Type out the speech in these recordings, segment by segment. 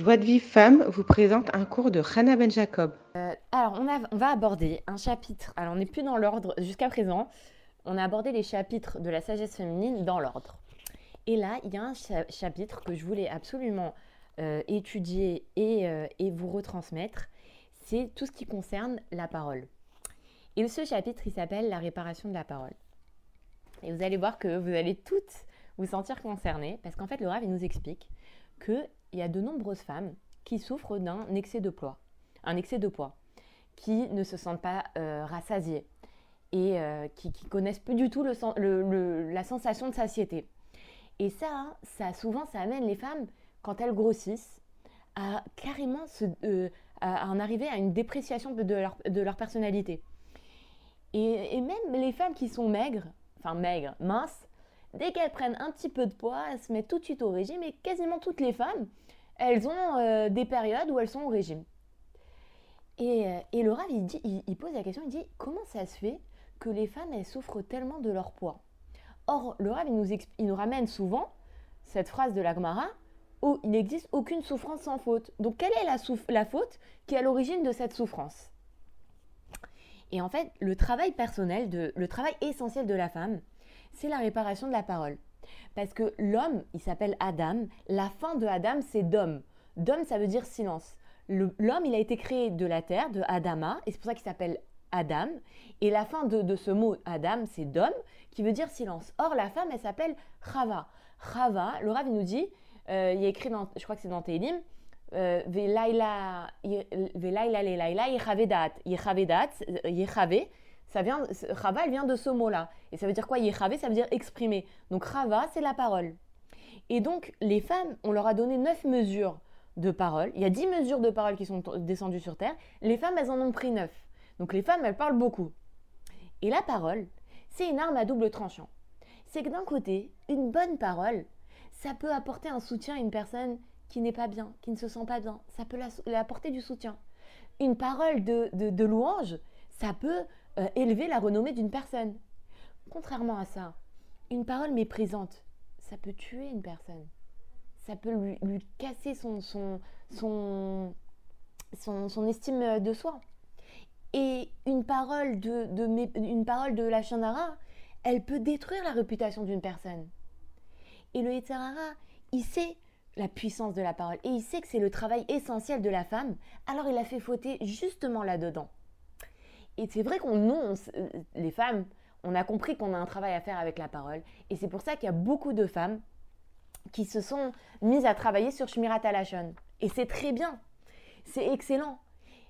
Joie de Vie Femme vous présente un cours de Hannah Ben Jacob. Euh, alors, on, va aborder un chapitre. Alors, on n'est plus dans l'ordre jusqu'à présent. On a abordé les chapitres de la sagesse féminine dans l'ordre. Et là, il y a un chapitre que je voulais absolument euh, étudier et, euh, et, vous retransmettre. C'est tout ce qui concerne la parole. Et ce chapitre, il s'appelle La réparation de la parole. Et vous allez voir que vous allez toutes vous sentir concernées, parce qu'en fait, le Rav, nous explique qu'il y a de nombreuses femmes qui souffrent d'un excès de poids, un excès de poids, qui ne se sentent pas euh, rassasiées et euh, qui, ne connaissent plus du tout la sensation de satiété. Et ça, ça, souvent, ça amène les femmes, quand elles grossissent, à carrément euh, à en arriver à une dépréciation de leur, de leur personnalité. Et, et, même les femmes qui sont maigres, enfin maigres, minces, dès qu'elles prennent un petit peu de poids, elles se mettent tout de suite au régime. Et quasiment toutes les femmes, elles ont euh, des périodes où elles sont au régime. Et, euh, et le il, dit, il, pose la question, il dit comment ça se fait que les femmes, elles souffrent tellement de leur poids? Or, le Rav, il nous, il nous ramène souvent cette phrase de l'Agmara où il n'existe aucune souffrance sans faute. Donc, quelle est la, la faute qui est à l'origine de cette souffrance? Et en fait, le travail personnel, de, le travail essentiel de la femme, c'est la réparation de la parole. Parce que l'homme, il s'appelle Adam. La fin de Adam, c'est d'homme. D'homme, ça veut dire silence. L'homme, il a été créé de la terre, de Adama, et c'est pour ça qu'il s'appelle Adam. Et la fin de, ce mot Adam, c'est d'homme, qui veut dire silence. Or, la femme, elle s'appelle Chava. Chava, le Rav, il nous dit, euh, il y a écrit, dans, je crois que c'est dans Télim, euh, Velaila, Velaila, Leila, Yechavedat. Yechavedat, Yechave, ça vient, Rava, elle vient de ce mot-là. Et ça veut dire quoi? Yechavé, ça veut dire exprimer. Donc Rava, c'est la parole. Et donc, les femmes, on leur a donné neuf mesures de parole. Il y a dix mesures de parole qui sont descendues sur Terre. Les femmes, elles en ont pris neuf. Donc les femmes, elles parlent beaucoup. Et la parole, c'est une arme à double tranchant. C'est que d'un côté, une bonne parole, ça peut apporter un soutien à une personne qui n'est pas bien, qui ne se sent pas bien. Ça peut lui apporter du soutien. Une parole de, de louange, ça peut euh, élever la renommée d'une personne. Contrairement à ça, une parole méprisante, ça peut tuer une personne. Ça peut lui, casser son, son, son, son, estime de soi. Et une parole de, de, une parole de la chanara, elle peut détruire la réputation d'une personne. Et le Yetzirara, il sait la puissance de la parole et il sait que c'est le travail essentiel de la femme, alors il a fait fauter justement là-dedans. Et c'est vrai qu'on, nous, euh, les femmes, on a compris qu'on a un travail à faire avec la parole. Et c'est pour ça qu'il y a beaucoup de femmes qui se sont mises à travailler sur Shmirat Alashon. Et c'est très bien. C'est excellent.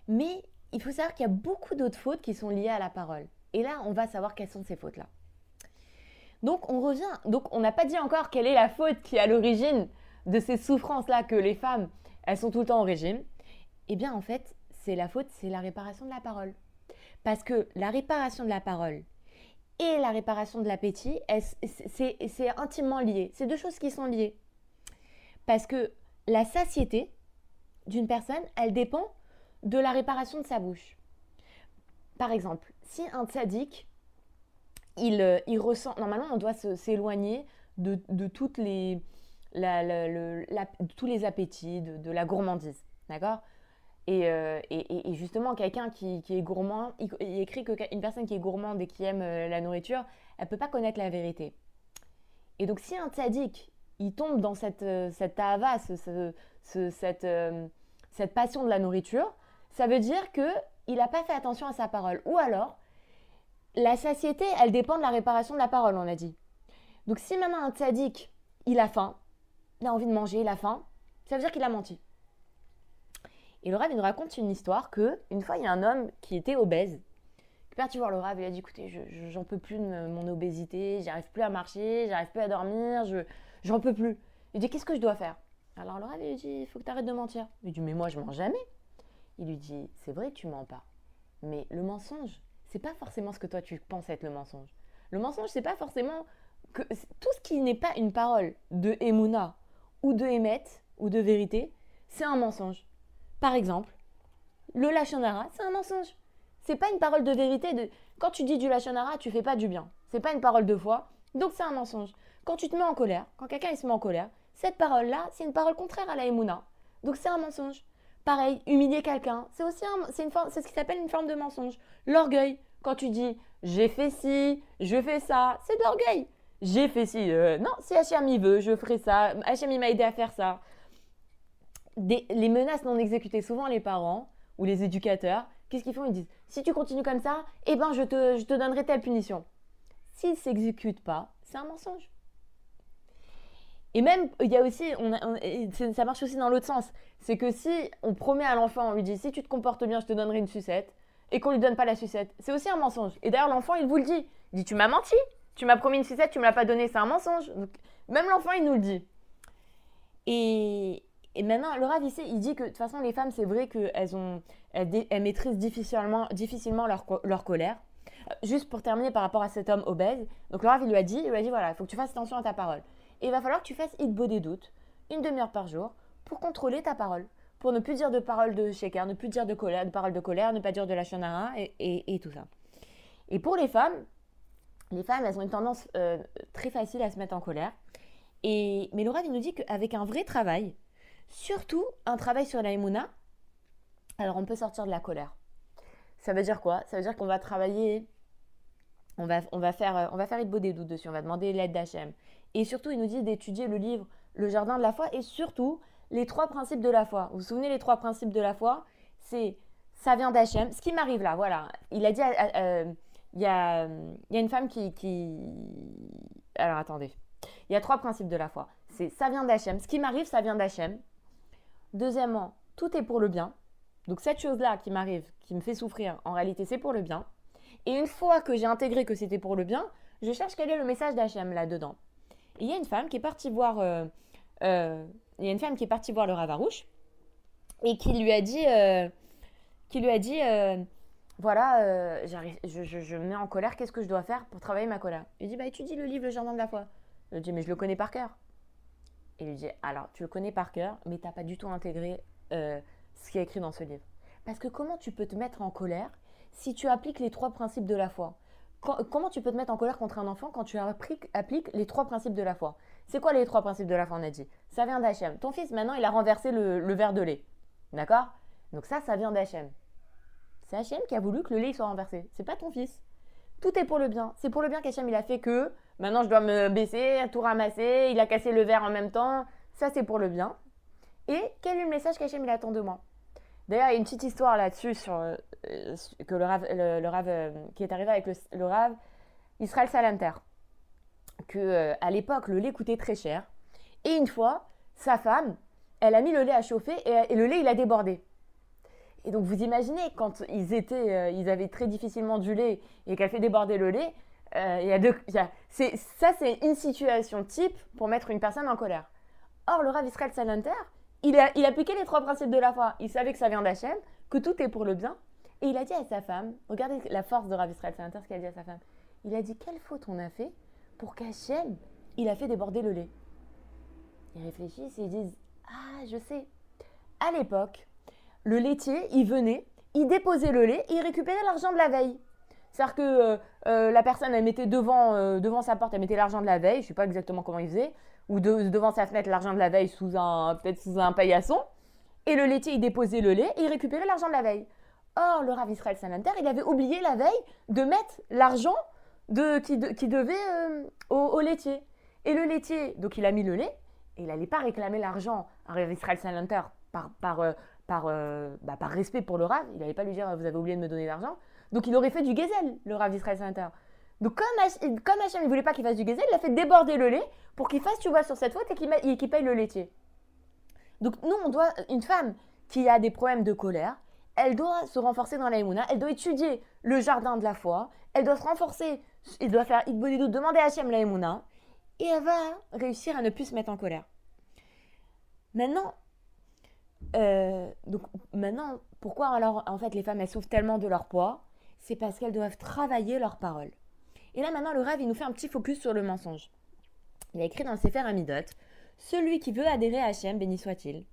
Mais il faut savoir qu'il y a beaucoup d'autres fautes qui sont liées à la parole. Et là, on va savoir quelles sont ces fautes-là. Donc, on revient. Donc, on n'a pas dit encore quelle est la faute qui est à l'origine de ces souffrances-là que les femmes, elles sont tout le temps au régime. Eh bien, en fait, c'est la faute, c'est la réparation de la parole. Parce que la réparation de la parole et la réparation de l'appétit, c'est intimement lié. C'est deux choses qui sont liées. Parce que la satiété d'une personne, elle dépend de la réparation de sa bouche. Par exemple, si un tzaddik, il, euh, il ressent... Normalement, on doit s'éloigner de, toutes les, tous les appétits, de, de la gourmandise. D'accord? Euh, et, justement, quelqu'un qui, est gourmand, il, écrit qu'une personne qui est gourmande et qui aime euh, la nourriture, elle ne peut pas connaître la vérité. Et donc, si un tzaddik, il tombe dans cette, euh, cette ahava, cette, cette passion de la nourriture, ça veut dire qu'il n'a pas fait attention à sa parole. Ou alors, la satiété, elle dépend de la réparation de la parole, on a dit. Donc, si maintenant un tzaddik, il a faim, il a envie de manger, il a faim, ça veut dire qu'il a menti. Et le Rav, il nous raconte une histoire que une fois, il y a un homme qui était obèse. Qui est parti voir le Rav, il a dit écoutez, j'en peux plus de mon obésité, j'arrive plus à marcher, j'arrive plus à dormir, je j'en peux plus. Il dit qu'est-ce que je dois faire? Alors le Rav, il lui dit il faut que tu arrêtes de mentir. Il dit mais moi, je mens jamais. Il lui dit c'est vrai, tu mens pas. Mais le mensonge, c'est pas forcément ce que toi tu penses être le mensonge. Le mensonge, c'est pas forcément que tout ce qui n'est pas une parole de Emouna ou de Emet ou de vérité, c'est un mensonge. Par exemple, le lachonara, c'est un mensonge. C'est pas une parole de vérité. Quand tu dis du lachonara, tu fais pas du bien. C'est pas une parole de foi, donc c'est un mensonge. Quand tu te mets en colère, quand quelqu'un se met en colère, cette parole-là, c'est une parole contraire à la emuna. Donc c'est un mensonge. Pareil, humilier quelqu'un, c'est aussi un, c'est une ce qui s'appelle une forme de mensonge. L'orgueil, quand tu dis j'ai fait ci, je fais ça, c'est de l'orgueil. J'ai fait ci, euh, non, si Hachem y veut, je ferai ça. Hachem m'a aidé à faire ça. Les menaces non exécutées, souvent les parents ou les éducateurs, qu'est-ce qu'ils font? Ils disent si tu continues comme ça, eh ben je te, je te donnerai telle punition. S'ils ne s'exécutent pas, c'est un mensonge. Et même, il y a aussi, ça marche aussi dans l'autre sens. C'est que si on promet à l'enfant, on lui dit si tu te comportes bien, je te donnerai une sucette, et qu'on lui donne pas la sucette, c'est aussi un mensonge. Et d'ailleurs, l'enfant, il vous le dit. Il dit tu m'as menti, tu m'as promis une sucette, tu me l'as pas donnée, c'est un mensonge. Même l'enfant, il nous le dit. Et, et maintenant, le Rav il dit que de toute façon, les femmes, c'est vrai qu'elles ont, elles, maîtrisent difficilement, difficilement leur, leur colère. Euh, juste pour terminer par rapport à cet homme obèse, donc Rav, il lui a dit, il lui a dit voilà, il faut que tu fasses attention à ta parole. Et il va falloir que tu fasses Hitbo des doutes, une demi-heure par jour, pour contrôler ta parole. Pour ne plus dire de paroles de shaker, ne plus dire de, colère, de paroles de colère, ne pas dire de la shonara et, et, tout ça. Et pour les femmes, les femmes, elles ont une tendance euh, très facile à se mettre en colère. Et, mais Laura, il nous dit qu'avec un vrai travail, surtout un travail sur la emuna, alors on peut sortir de la colère. Ça veut dire quoi? Ça veut dire qu'on va travailler, on va, on va faire, on va faire des doutes dessus, on va demander l'aide d'Hachem. Et surtout, il nous dit d'étudier le livre Le Jardin de la foi et surtout les trois principes de la foi. Vous vous souvenez les trois principes de la foi? C'est ça vient d'Hachem. Ce qui m'arrive là, voilà. Il a dit, euh, euh, il y, a, y, a, une femme qui, qui... Alors attendez. Il y a trois principes de la foi. C'est ça vient d'Hachem. Ce qui m'arrive, ça vient d'Hachem. Deuxièmement, tout est pour le bien. Donc cette chose-là qui m'arrive, qui me fait souffrir, en réalité, c'est pour le bien. Et une fois que j'ai intégré que c'était pour le bien, je cherche quel est le message d'Hachem là-dedans il y a une femme qui est partie voir, euh, euh, il y a une femme qui est partie voir le Ravarouche et qui lui a dit, euh, qui lui a dit, voilà, je, me mets en colère, qu'est-ce que je dois faire pour travailler ma colère? Il dit, bah étudie le livre Le Jardin de la foi. Je dis, mais je le connais par cœur. Il lui dit, alors tu le connais par cœur, mais tu n'as pas du tout intégré ce qui est écrit dans ce livre. Parce que comment tu peux te mettre en colère si tu appliques les trois principes de la foi? Comment tu peux te mettre en colère contre un enfant quand tu appliques, les trois principes de la foi? C'est quoi les trois principes de la foi On a dit. Ça vient d'Hachem. Ton fils, maintenant, il a renversé le, verre de lait. D'accord? Donc ça, ça vient d'Hachem. C'est Hachem qui a voulu que le lait soit renversé. C'est pas ton fils. Tout est pour le bien. C'est pour le bien qu'Hachem, il a fait que maintenant je dois me baisser, tout ramasser, il a cassé le verre en même temps. Ça, c'est pour le bien. Et quel est le message qu'Hachem, il attend de moi? D'ailleurs, il y a une petite histoire là-dessus sur euh, que le rave, le, euh, qui est arrivé avec le, rave Israël Salanter. Que euh, à l'époque, le lait coûtait très cher. Et une fois, sa femme, elle a mis le lait à chauffer et, le lait, il a débordé. Et donc, vous imaginez, quand ils étaient, ils avaient très difficilement du lait et qu'elle fait déborder le lait, c'est, ça, c'est une situation type pour mettre une personne en colère. Or, le Rav Israël Salanter, il a, il appliqué les trois principes de la foi. Il savait que ça vient d'Hachem, que tout est pour le bien. Et il a dit à sa femme, regardez la force de Rav Israël, c'est ce qu'il a dit à sa femme. Il a dit, quelle faute on a fait pour qu'Hachem, il a fait déborder le lait Ils réfléchissent et ils disent, ah, je sais. À l'époque, le laitier, il venait, il déposait le lait et il récupérait l'argent de la veille. C'est-à-dire que euh, euh, la personne, elle mettait devant, euh, devant sa porte, elle mettait l'argent de la veille, je ne sais pas exactement comment il faisait, ou devant sa fenêtre l'argent de la veille sous un peut-être sous un paillasson. Et le laitier, il déposait le lait et il récupérait l'argent de la veille. Or, le Rav Israël Salanter, il avait oublié la veille de mettre l'argent de, qui, devait euh, au, laitier. Et le laitier, donc il a mis le lait, et il n'allait pas réclamer l'argent à Rav Israël Salanter par, par, par, bah, par respect pour le Rav. Il n'allait pas lui dire Vous avez oublié de me donner l'argent. Donc il aurait fait du gezel, le Rav Israël Salanter. Donc comme, comme Hachem ne voulait pas qu'il fasse du gezel, il a fait déborder le lait pour qu'il fasse, tu vois, sur cette faute et qu'il paye le laitier. Donc nous, on doit, une femme qui a des problèmes de colère, elle doit se renforcer dans la elle doit étudier le jardin de la foi, elle doit se renforcer, elle doit faire demander à Hachem la et elle va réussir à ne plus se mettre en colère. Maintenant, euh, donc maintenant, pourquoi alors en fait les femmes elles souffrent tellement de leur poids? C'est parce qu'elles doivent travailler leurs paroles. Et là maintenant le rêve il nous fait un petit focus sur le mensonge. Il a écrit dans le Sefer Amidot Celui qui veut adhérer à Hachem, béni soit-il,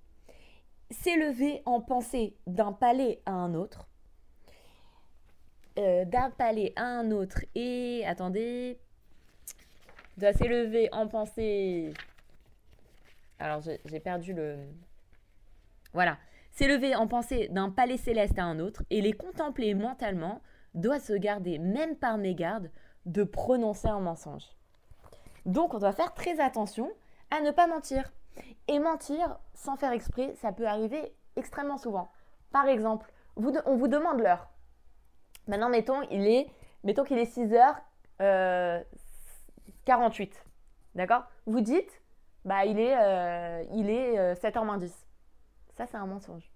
s'élever en pensée d'un palais à un autre, euh, d'un palais à un autre, et attendez, doit s'élever en pensée. Alors j'ai perdu le. Voilà. S'élever en pensée d'un palais céleste à un autre et les contempler mentalement doit se garder, même par mégarde, de prononcer un mensonge. Donc on doit faire très attention à ne pas mentir. Et mentir sans faire exprès, ça peut arriver extrêmement souvent. Par exemple, on vous demande l'heure. Maintenant, mettons, il est, mettons qu'il est 6h48. Euh, D'accord? Vous dites, bah, il est, euh, il est 7h euh, 10. Ça, c'est un mensonge.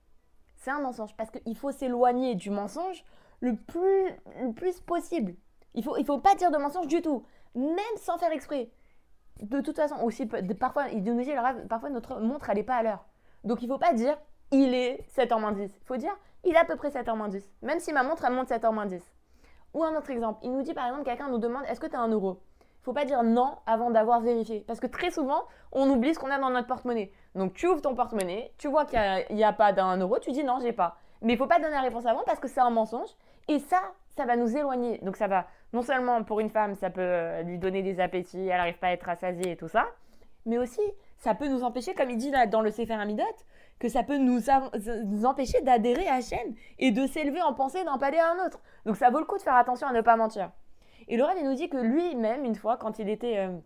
C'est un mensonge parce qu'il faut s'éloigner du mensonge le plus, le plus possible. Il faut, il faut pas dire de mensonge du tout, même sans faire exprès. De toute façon, aussi, parfois, parfois notre montre, n'est pas à l'heure. Donc, il ne faut pas dire, il est 7h 10. Il faut dire, il est à peu près 7h 10. Même si ma montre, elle monte 7h 10. Ou un autre exemple, il nous dit par exemple, quelqu'un nous demande, est-ce que tu as un euro? Il faut pas dire non avant d'avoir vérifié. Parce que très souvent, on oublie ce qu'on a dans notre porte-monnaie. Donc tu ouvres ton porte-monnaie, tu vois qu'il n'y a, pas d'un euro, tu dis non, j'ai pas. Mais il faut pas donner la réponse avant parce que c'est un mensonge. Et ça, ça va nous éloigner. Donc ça va, non seulement pour une femme, ça peut euh, lui donner des appétits, elle n'arrive pas à être rassasiée et tout ça, mais aussi ça peut nous empêcher, comme il dit là dans le Sefer Amidot, que ça peut nous, nous empêcher d'adhérer à Hachem et de s'élever en pensée d'un palais à un autre. Donc ça vaut le coup de faire attention à ne pas mentir. Et le il nous dit que lui-même, une fois, quand il était, euh,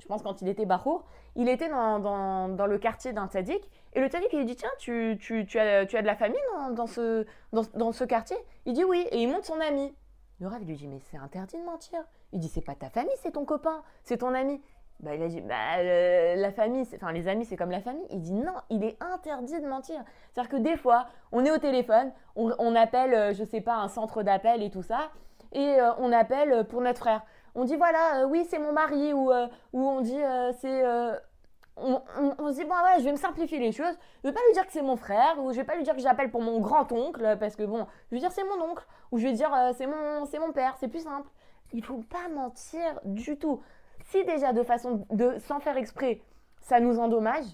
je pense quand il était Bachour, il était dans, dans, dans le quartier d'un tzaddik, et le tzaddik, il lui dit, tiens, tu, tu, tu, as, tu as de la famille dans, ce, dans, ce quartier? Il dit oui, et il monte son ami. Le Rav lui dit, mais c'est interdit de mentir. Il dit, c'est pas ta famille, c'est ton copain, c'est ton ami. Bah, il a dit, bah, la famille, enfin les amis, c'est comme la famille. Il dit, non, il est interdit de mentir. C'est-à-dire que des fois, on est au téléphone, on, appelle, euh, je sais pas, un centre d'appel et tout ça, et euh, on appelle pour notre frère. On dit, voilà, euh, oui, c'est mon mari, ou, ou on dit, c'est... On, se dit, bon, ouais, je vais me simplifier les choses. Je vais pas lui dire que c'est mon frère, ou je vais pas lui dire que j'appelle pour mon grand-oncle, parce que bon, je vais dire c'est mon oncle, ou je vais dire c'est mon, mon père, c'est plus simple. Il faut pas mentir du tout. Si déjà de façon de sans faire exprès, ça nous endommage,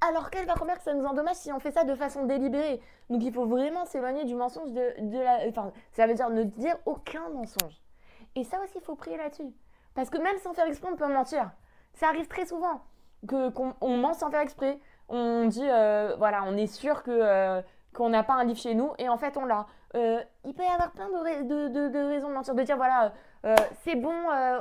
alors quelle va que ça nous endommage si on fait ça de façon délibérée? Donc il faut vraiment s'éloigner du mensonge de, la. Enfin, ça veut dire ne dire aucun mensonge. Et ça aussi, il faut prier là-dessus. Parce que même sans faire exprès, on peut mentir. Ça arrive très souvent qu'on ment sans faire exprès. On dit, euh, voilà, on est sûr euh, qu'on n'a pas un livre chez nous et en fait on l'a. Euh, il peut y avoir plein de, de, de, raisons de mentir, de dire voilà, c'est bon,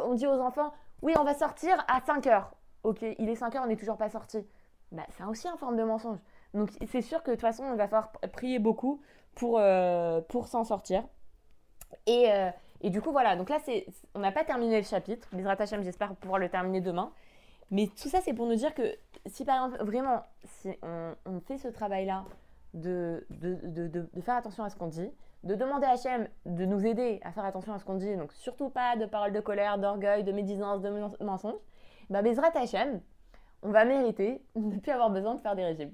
on dit aux enfants, oui, on va sortir à 5 heures. Ok, il est 5 heures, on n'est toujours pas sorti. Bah, c'est aussi une forme de mensonge. Donc c'est sûr que de toute façon, on va falloir prier beaucoup pour, pour s'en sortir. Et, et, du coup, voilà. Donc là, on n'a pas terminé le chapitre. Les Hashem, j'espère pouvoir le terminer demain. Mais tout ça, c'est pour nous dire que si par exemple, vraiment, si on, fait ce travail-là de de, de, de, faire attention à ce qu'on dit, de demander à Hachem de nous aider à faire attention à ce qu'on dit, donc surtout pas de paroles de colère, d'orgueil, de médisance, de mensonges, bah Bezrat Hachem, on va mériter de ne plus avoir besoin de faire des régimes.